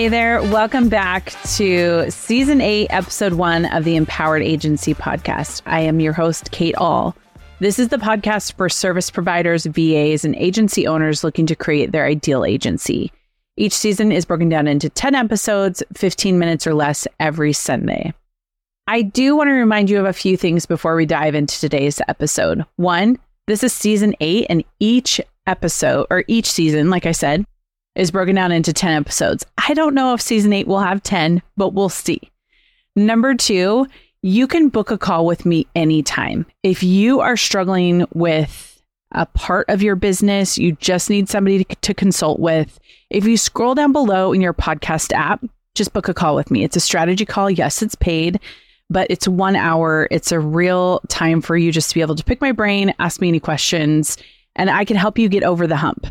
Hey there, welcome back to season eight, episode one of the Empowered Agency podcast. I am your host, Kate Ahl. This is the podcast for service providers, VAs, and agency owners looking to create their ideal agency. Each season is broken down into 10 episodes, 15 minutes or less every Sunday. I do want to remind you of a few things before we dive into today's episode. One, this is season eight, and each episode or each season, like I said, is broken down into 10 episodes. I don't know if season eight will have 10, but we'll see. Number two, you can book a call with me anytime. If you are struggling with a part of your business, you just need somebody to, to consult with. If you scroll down below in your podcast app, just book a call with me. It's a strategy call. Yes, it's paid, but it's one hour. It's a real time for you just to be able to pick my brain, ask me any questions, and I can help you get over the hump.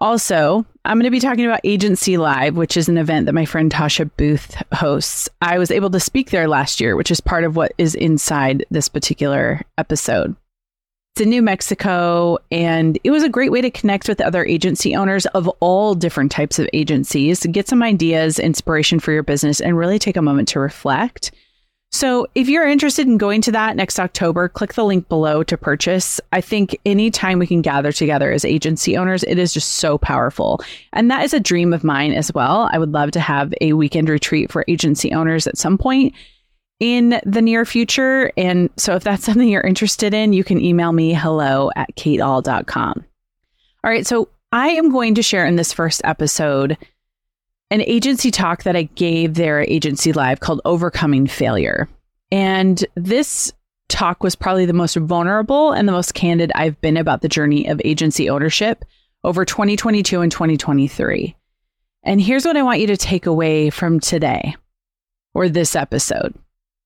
Also, I'm going to be talking about Agency Live, which is an event that my friend Tasha Booth hosts. I was able to speak there last year, which is part of what is inside this particular episode. It's in New Mexico, and it was a great way to connect with other agency owners of all different types of agencies, get some ideas, inspiration for your business, and really take a moment to reflect. So, if you're interested in going to that next October, click the link below to purchase. I think anytime we can gather together as agency owners, it is just so powerful. And that is a dream of mine as well. I would love to have a weekend retreat for agency owners at some point in the near future. And so, if that's something you're interested in, you can email me hello at kateahl.com. All right. So, I am going to share in this first episode an agency talk that I gave at Agency Live called Overcoming Failure. And this talk was probably the most vulnerable and the most candid I've been about the journey of agency ownership over 2022 and 2023. And here's what I want you to take away from today or this episode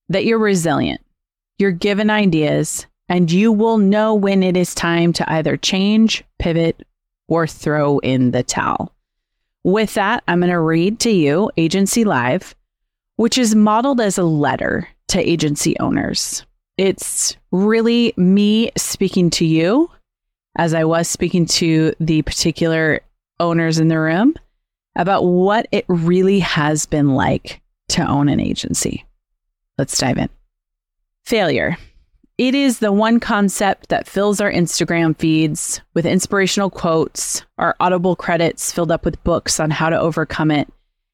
that you're resilient, you're given ideas, and you will know when it is time to either change, pivot, or throw in the towel. With that, I'm going to read to you Agency Live, which is modeled as a letter to agency owners. It's really me speaking to you as I was speaking to the particular owners in the room about what it really has been like to own an agency. Let's dive in. Failure. It is the one concept that fills our Instagram feeds with inspirational quotes, our Audible credits filled up with books on how to overcome it,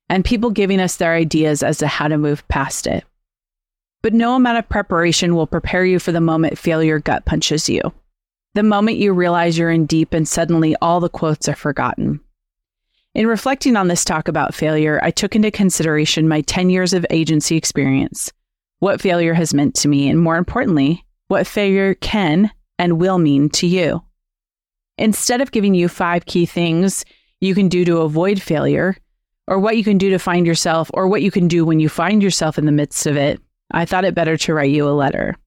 and people giving us their ideas as to how to move past it. But no amount of preparation will prepare you for the moment failure gut punches you. The moment you realize you're in deep and suddenly all the quotes are forgotten. In reflecting on this talk about failure, I took into consideration my 10 years of agency experience, what failure has meant to me, and more importantly, what failure can and will mean to you. Instead of giving you five key things you can do to avoid failure, or what you can do to find yourself, or what you can do when you find yourself in the midst of it, I thought it better to write you a letter.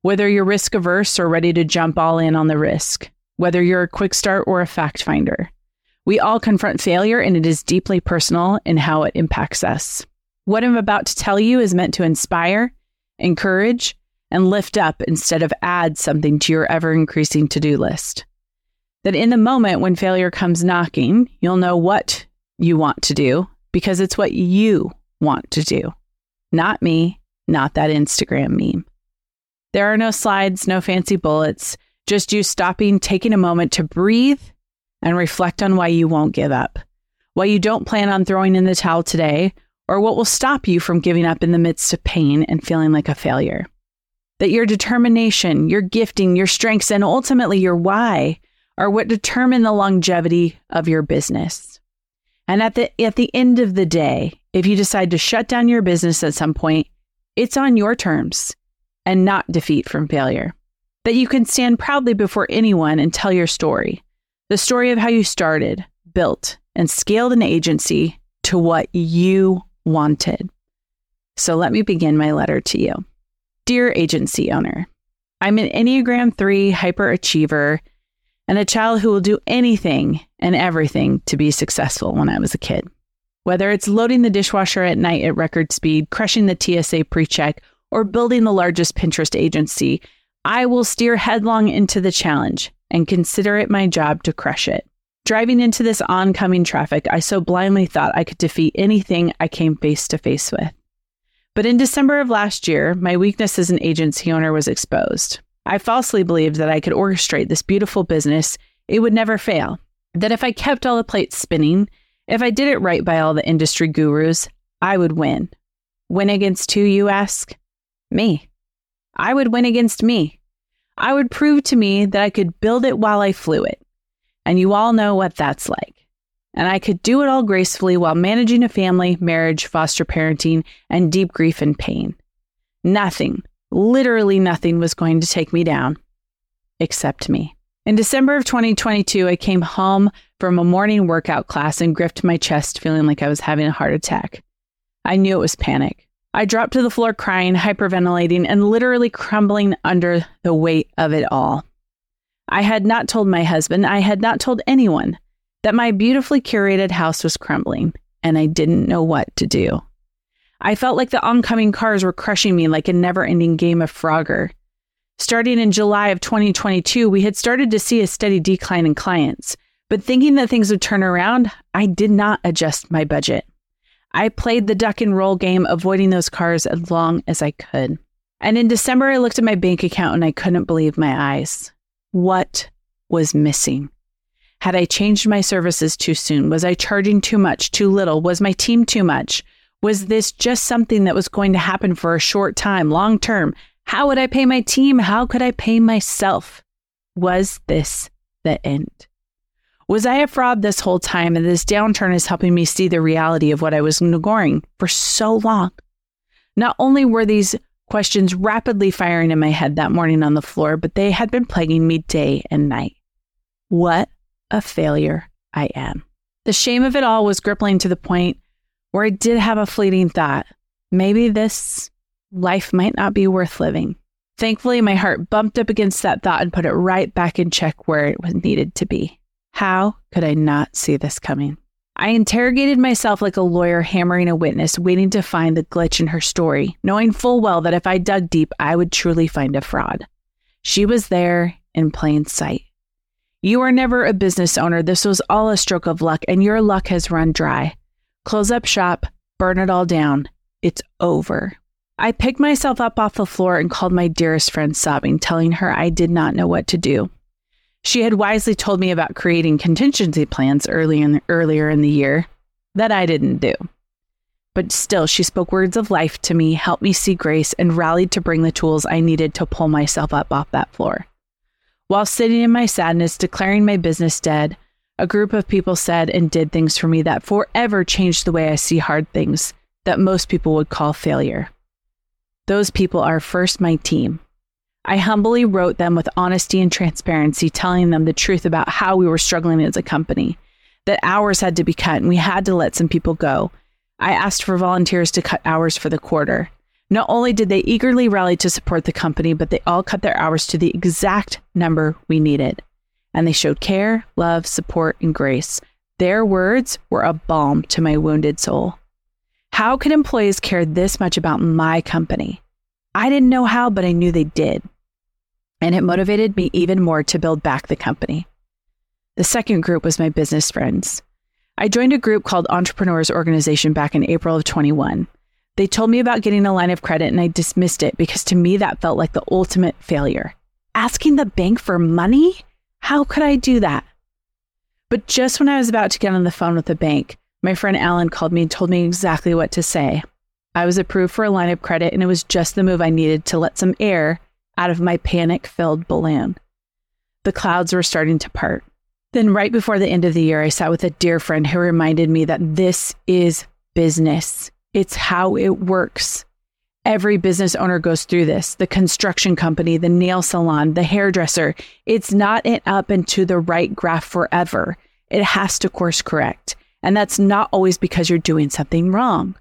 Whether you're risk averse or ready to jump all in on the risk, whether you're a quick start or a fact finder, we all confront failure and it is deeply personal in how it impacts us. What I'm about to tell you is meant to inspire, encourage, and lift up instead of add something to your ever increasing to do list. That in the moment when failure comes knocking, you'll know what you want to do because it's what you want to do, not me, not that Instagram meme. There are no slides, no fancy bullets, just you stopping, taking a moment to breathe and reflect on why you won't give up, why you don't plan on throwing in the towel today, or what will stop you from giving up in the midst of pain and feeling like a failure that your determination, your gifting, your strengths, and ultimately your why are what determine the longevity of your business. And at the at the end of the day, if you decide to shut down your business at some point, it's on your terms and not defeat from failure. That you can stand proudly before anyone and tell your story. The story of how you started, built, and scaled an agency to what you wanted. So let me begin my letter to you. Dear agency owner, I'm an Enneagram 3 hyperachiever and a child who will do anything and everything to be successful when I was a kid. Whether it's loading the dishwasher at night at record speed, crushing the TSA pre check, or building the largest Pinterest agency, I will steer headlong into the challenge and consider it my job to crush it. driving into this oncoming traffic, I so blindly thought I could defeat anything I came face to face with. But in December of last year, my weakness as an agency owner was exposed. I falsely believed that I could orchestrate this beautiful business, it would never fail. That if I kept all the plates spinning, if I did it right by all the industry gurus, I would win. Win against who, you ask? Me. I would win against me. I would prove to me that I could build it while I flew it. And you all know what that's like. And I could do it all gracefully while managing a family, marriage, foster parenting, and deep grief and pain. Nothing, literally nothing, was going to take me down except me. In December of 2022, I came home from a morning workout class and gripped my chest, feeling like I was having a heart attack. I knew it was panic. I dropped to the floor crying, hyperventilating, and literally crumbling under the weight of it all. I had not told my husband, I had not told anyone that my beautifully curated house was crumbling, and I didn't know what to do. I felt like the oncoming cars were crushing me like a never ending game of Frogger. Starting in July of 2022, we had started to see a steady decline in clients, but thinking that things would turn around, I did not adjust my budget. I played the duck and roll game, avoiding those cars as long as I could. And in December, I looked at my bank account and I couldn't believe my eyes. What was missing? Had I changed my services too soon? Was I charging too much, too little? Was my team too much? Was this just something that was going to happen for a short time, long term? How would I pay my team? How could I pay myself? Was this the end? Was I a fraud this whole time and this downturn is helping me see the reality of what I was ignoring for so long? Not only were these questions rapidly firing in my head that morning on the floor, but they had been plaguing me day and night. What a failure I am. The shame of it all was crippling to the point where I did have a fleeting thought maybe this life might not be worth living. Thankfully, my heart bumped up against that thought and put it right back in check where it was needed to be. How could I not see this coming? I interrogated myself like a lawyer hammering a witness, waiting to find the glitch in her story, knowing full well that if I dug deep, I would truly find a fraud. She was there in plain sight. You are never a business owner. This was all a stroke of luck, and your luck has run dry. Close up shop, burn it all down. It's over. I picked myself up off the floor and called my dearest friend, sobbing, telling her I did not know what to do. She had wisely told me about creating contingency plans early in, earlier in the year that I didn't do. But still, she spoke words of life to me, helped me see grace, and rallied to bring the tools I needed to pull myself up off that floor. While sitting in my sadness, declaring my business dead, a group of people said and did things for me that forever changed the way I see hard things that most people would call failure. Those people are first my team, I humbly wrote them with honesty and transparency, telling them the truth about how we were struggling as a company, that hours had to be cut and we had to let some people go. I asked for volunteers to cut hours for the quarter. Not only did they eagerly rally to support the company, but they all cut their hours to the exact number we needed. And they showed care, love, support, and grace. Their words were a balm to my wounded soul. How could employees care this much about my company? I didn't know how, but I knew they did and it motivated me even more to build back the company. The second group was my business friends. I joined a group called Entrepreneurs Organization back in April of 21. They told me about getting a line of credit and I dismissed it because to me that felt like the ultimate failure. Asking the bank for money? How could I do that? But just when I was about to get on the phone with the bank, my friend Alan called me and told me exactly what to say. I was approved for a line of credit and it was just the move I needed to let some air out of my panic filled balloon. The clouds were starting to part. Then, right before the end of the year, I sat with a dear friend who reminded me that this is business. It's how it works. Every business owner goes through this the construction company, the nail salon, the hairdresser. It's not an up and to the right graph forever. It has to course correct. And that's not always because you're doing something wrong.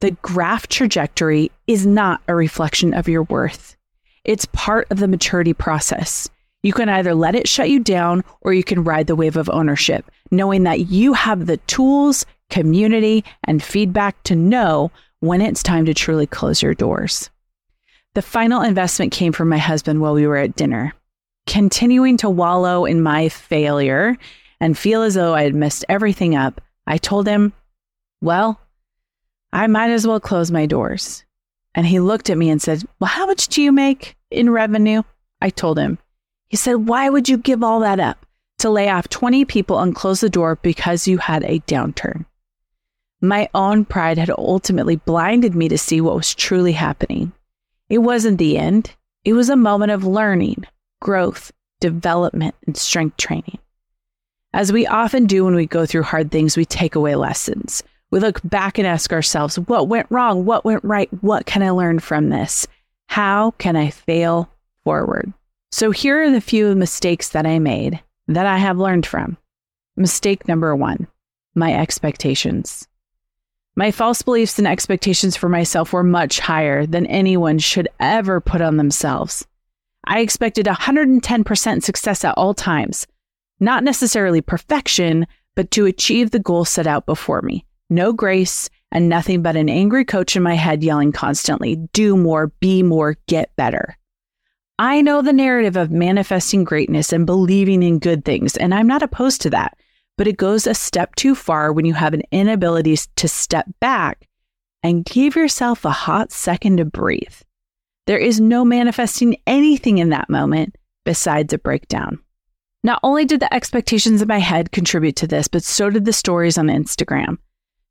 The graph trajectory is not a reflection of your worth. It's part of the maturity process. You can either let it shut you down or you can ride the wave of ownership, knowing that you have the tools, community, and feedback to know when it's time to truly close your doors. The final investment came from my husband while we were at dinner. Continuing to wallow in my failure and feel as though I had messed everything up, I told him, Well, I might as well close my doors. And he looked at me and said, Well, how much do you make in revenue? I told him. He said, Why would you give all that up to lay off 20 people and close the door because you had a downturn? My own pride had ultimately blinded me to see what was truly happening. It wasn't the end, it was a moment of learning, growth, development, and strength training. As we often do when we go through hard things, we take away lessons. We look back and ask ourselves, what went wrong? What went right? What can I learn from this? How can I fail forward? So here are the few mistakes that I made that I have learned from. Mistake number one my expectations. My false beliefs and expectations for myself were much higher than anyone should ever put on themselves. I expected 110% success at all times, not necessarily perfection, but to achieve the goal set out before me. No grace and nothing but an angry coach in my head yelling constantly, do more, be more, get better. I know the narrative of manifesting greatness and believing in good things, and I'm not opposed to that, but it goes a step too far when you have an inability to step back and give yourself a hot second to breathe. There is no manifesting anything in that moment besides a breakdown. Not only did the expectations in my head contribute to this, but so did the stories on Instagram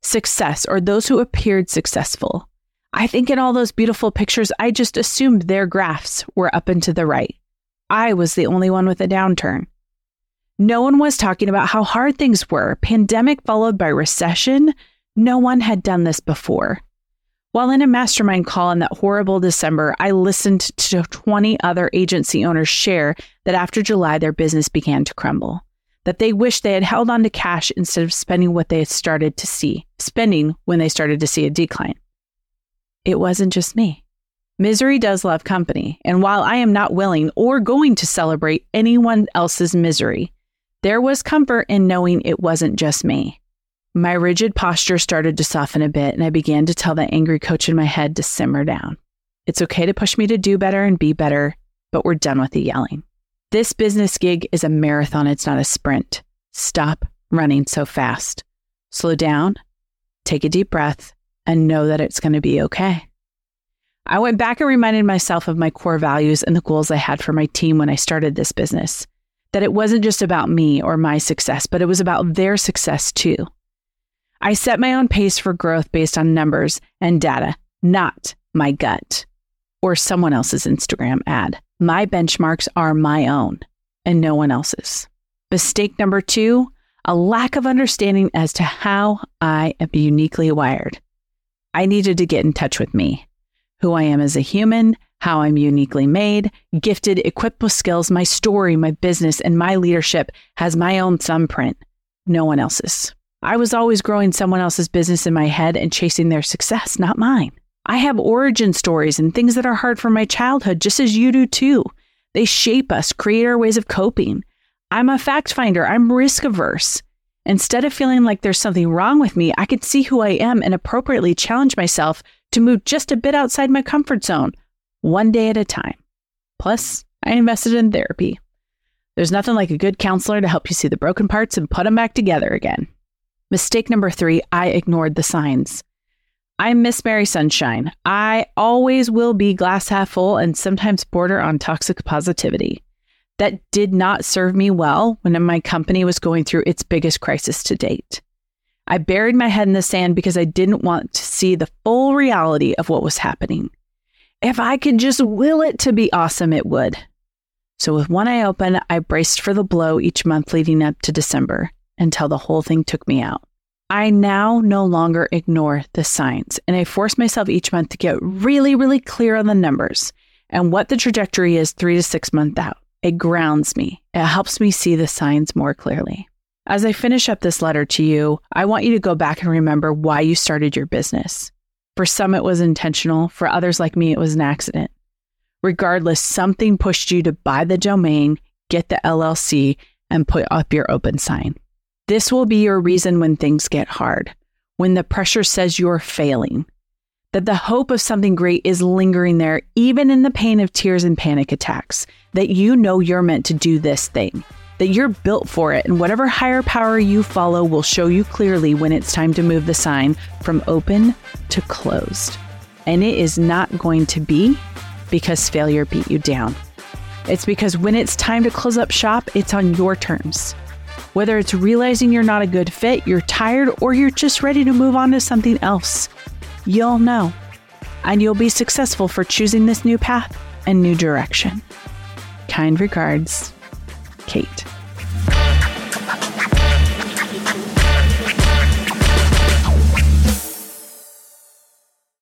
success or those who appeared successful. I think in all those beautiful pictures, I just assumed their graphs were up and to the right. I was the only one with a downturn. No one was talking about how hard things were. Pandemic followed by recession. No one had done this before. While in a mastermind call in that horrible December, I listened to 20 other agency owners share that after July, their business began to crumble that they wished they had held on to cash instead of spending what they had started to see, spending when they started to see a decline. It wasn't just me. Misery does love company, and while I am not willing or going to celebrate anyone else's misery, there was comfort in knowing it wasn't just me. My rigid posture started to soften a bit, and I began to tell the angry coach in my head to simmer down. It's okay to push me to do better and be better, but we're done with the yelling. This business gig is a marathon, it's not a sprint. Stop running so fast. Slow down, take a deep breath, and know that it's going to be okay. I went back and reminded myself of my core values and the goals I had for my team when I started this business. That it wasn't just about me or my success, but it was about their success too. I set my own pace for growth based on numbers and data, not my gut or someone else's Instagram ad. My benchmarks are my own and no one else's. Mistake number two a lack of understanding as to how I am uniquely wired. I needed to get in touch with me, who I am as a human, how I'm uniquely made, gifted, equipped with skills. My story, my business, and my leadership has my own thumbprint, no one else's. I was always growing someone else's business in my head and chasing their success, not mine. I have origin stories and things that are hard from my childhood, just as you do too. They shape us, create our ways of coping. I'm a fact finder, I'm risk averse. Instead of feeling like there's something wrong with me, I could see who I am and appropriately challenge myself to move just a bit outside my comfort zone, one day at a time. Plus, I invested in therapy. There's nothing like a good counselor to help you see the broken parts and put them back together again. Mistake number three I ignored the signs. I'm Miss Mary Sunshine. I always will be glass half full and sometimes border on toxic positivity. That did not serve me well when my company was going through its biggest crisis to date. I buried my head in the sand because I didn't want to see the full reality of what was happening. If I could just will it to be awesome, it would. So, with one eye open, I braced for the blow each month leading up to December until the whole thing took me out. I now no longer ignore the signs and I force myself each month to get really, really clear on the numbers and what the trajectory is three to six months out. It grounds me, it helps me see the signs more clearly. As I finish up this letter to you, I want you to go back and remember why you started your business. For some, it was intentional. For others, like me, it was an accident. Regardless, something pushed you to buy the domain, get the LLC, and put up your open sign. This will be your reason when things get hard, when the pressure says you're failing, that the hope of something great is lingering there, even in the pain of tears and panic attacks, that you know you're meant to do this thing. That you're built for it, and whatever higher power you follow will show you clearly when it's time to move the sign from open to closed. And it is not going to be because failure beat you down. It's because when it's time to close up shop, it's on your terms. Whether it's realizing you're not a good fit, you're tired, or you're just ready to move on to something else, you'll know. And you'll be successful for choosing this new path and new direction. Kind regards, Kate.